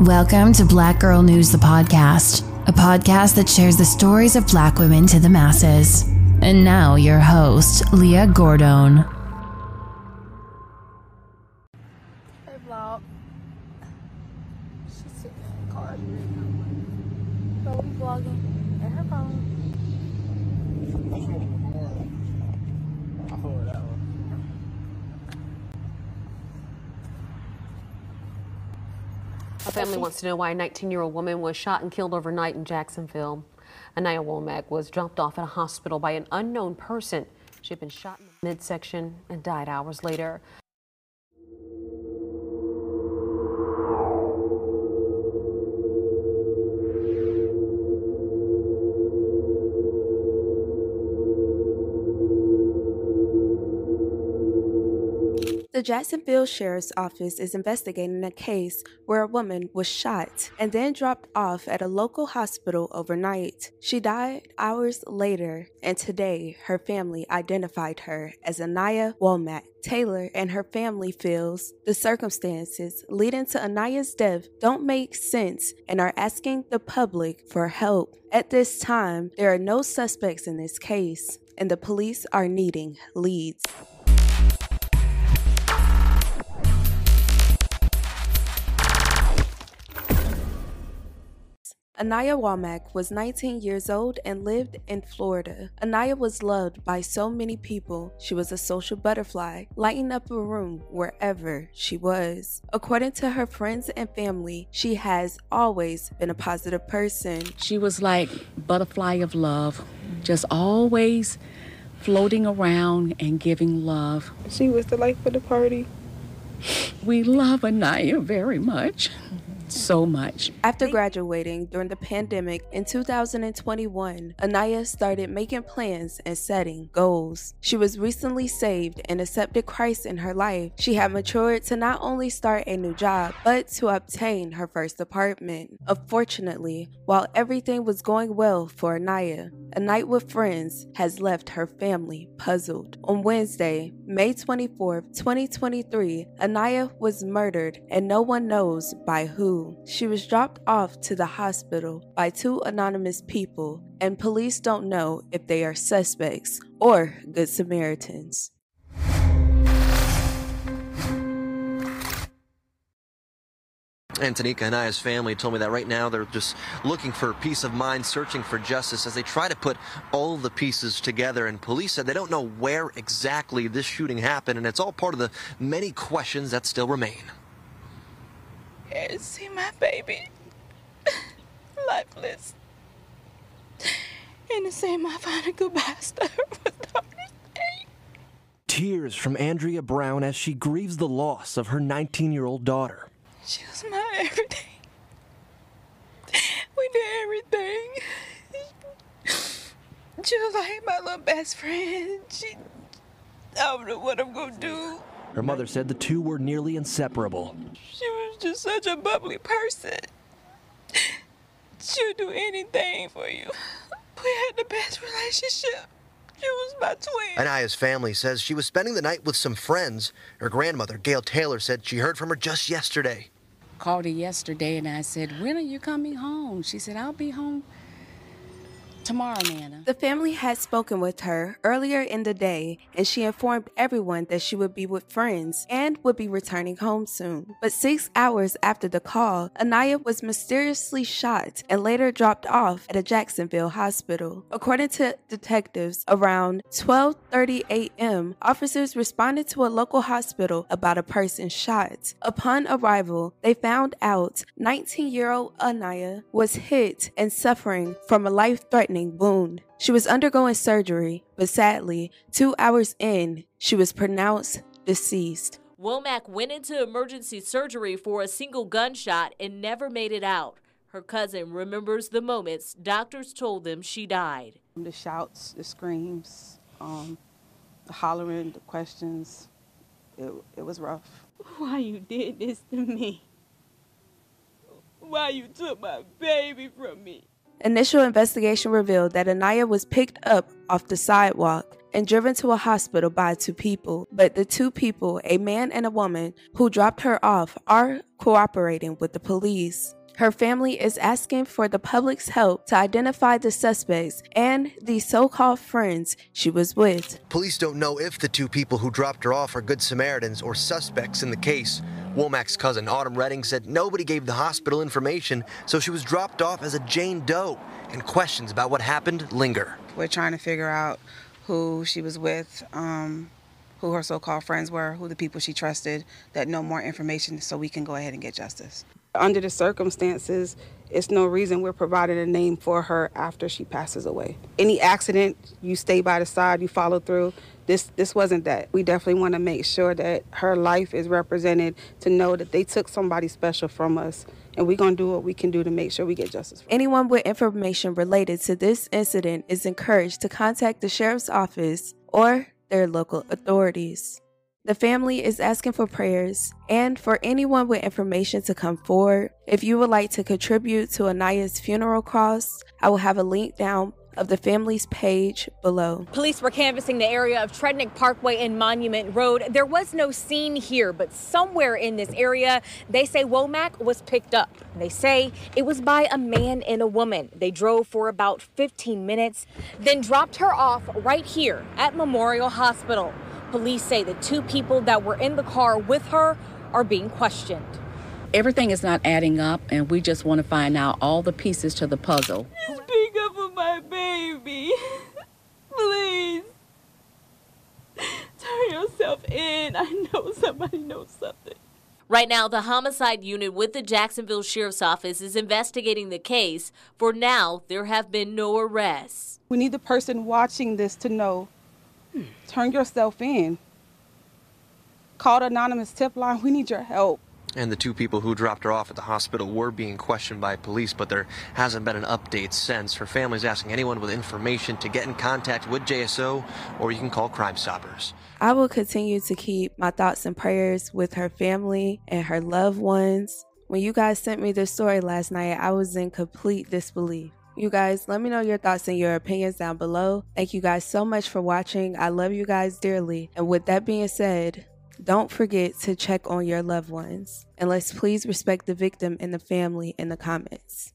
Welcome to Black Girl News, the podcast, a podcast that shares the stories of black women to the masses. And now, your host, Leah Gordon. In her phone. A family wants to know why a 19 year old woman was shot and killed overnight in Jacksonville. Aniyah Womack was dropped off at a hospital by an unknown person. She had been shot in the midsection and died hours later. The Jacksonville Sheriff's Office is investigating a case where a woman was shot and then dropped off at a local hospital overnight. She died hours later, and today her family identified her as Aniyah Womack. Taylor and her family feels the circumstances leading to Aniyah's death don't make sense and are asking the public for help. At this time, there are no suspects in this case, and the police are needing leads. Aniyah Womack was 19 years old and lived in Florida. Aniyah was loved by so many people. She was a social butterfly, lighting up a room wherever she was. According to her friends and family, she has always been a positive person. She was like butterfly of love, just always floating around and giving love. She was the life of the party. We love Aniyah very much. So much. After graduating during the pandemic in 2021, Aniyah started making plans and setting goals. She was recently saved and accepted Christ in her life. She had matured to not only start a new job, but to obtain her first apartment. Unfortunately, while everything was going well for Aniyah, a night with friends has left her family puzzled. On Wednesday, May 24, 2023, Aniyah was murdered and no one knows by who. She was dropped off to the hospital by two anonymous people, and police don't know if they are suspects or Good Samaritans. And Tanika Aniyah's family told me that right now they're just looking for peace of mind, searching for justice as they try to put all the pieces together. And police said they don't know where exactly this shooting happened, and it's all part of the many questions that still remain. And see my baby lifeless. And to say my final goodbyes to her was the. Tears from Andrea Brown as she grieves the loss of her 19 year old daughter. She was my everything. We did everything. She was like my little best friend. She, I don't know what I'm gonna do. Her mother said the two were nearly inseparable. She was just such a bubbly person. She'll do anything for you. We had the best relationship. She was my twin. Aniyah's family says she was spending the night with some friends. Her grandmother, Gail Taylor, said she heard from her just yesterday. Called her yesterday and I said, When are you coming home? She said, I'll be home tomorrow, Nana. The family had spoken with her earlier in the day, and she informed everyone that she would be with friends and would be returning home soon. But six hours after the call, Aniyah was mysteriously shot and later dropped off at a Jacksonville hospital. According to detectives, around 12:30 a.m., officers responded to a local hospital about a person shot. Upon arrival, they found out 19-year-old Aniyah was hit and suffering from a life-threatening wound. She was undergoing surgery, but sadly, two hours in, she was pronounced deceased. Womack went into emergency surgery for a single gunshot and never made it out. Her cousin remembers the moments doctors told them she died. The shouts, the screams, um, the hollering, the questions. It, it was rough. Why you did this to me? Why you took my baby from me? Initial investigation revealed that Aniyah was picked up off the sidewalk and driven to a hospital by two people. But the two people, a man and a woman, who dropped her off, are cooperating with the police. Her family is asking for the public's help to identify the suspects and the so called friends she was with. Police don't know if the two people who dropped her off are Good Samaritans or suspects in the case. Womack's cousin, Autumn Redding, said nobody gave the hospital information, so she was dropped off as a Jane Doe, and questions about what happened linger. We're trying to figure out who she was with, um, who her so called friends were, who the people she trusted that know more information so we can go ahead and get justice. Under the circumstances, it's no reason we're providing a name for her after she passes away. Any accident, you stay by the side, you follow through. This this wasn't that. We definitely want to make sure that her life is represented to know that they took somebody special from us and we're going to do what we can do to make sure we get justice. Anyone with information related to this incident is encouraged to contact the sheriff's office or their local authorities. The family is asking for prayers and for anyone with information to come forward. If you would like to contribute to Aniyah's funeral costs, I will have a link down of the family's page below. Police were canvassing the area of Trednick Parkway and Monument Road. There was no scene here, but somewhere in this area, they say Womack was picked up. They say it was by a man and a woman. They drove for about 15 minutes, then dropped her off right here at Memorial Hospital. Police say the two people that were in the car with her are being questioned. Everything is not adding up, and we just want to find out all the pieces to the puzzle. Speak up for my baby. Please. Turn yourself in. I know somebody knows something. Right now, the homicide unit with the Jacksonville Sheriff's Office is investigating the case. For now, there have been no arrests. We need the person watching this to know turn yourself in. Call the anonymous tip line. We need your help. And the two people who dropped her off at the hospital were being questioned by police, but there hasn't been an update since. Her family's asking anyone with information to get in contact with JSO or you can call Crime Stoppers. I will continue to keep my thoughts and prayers with her family and her loved ones. When you guys sent me this story last night, I was in complete disbelief. You guys, let me know your thoughts and your opinions down below. Thank you guys so much for watching. I love you guys dearly. And with that being said, don't forget to check on your loved ones. And let's please respect the victim and the family in the comments.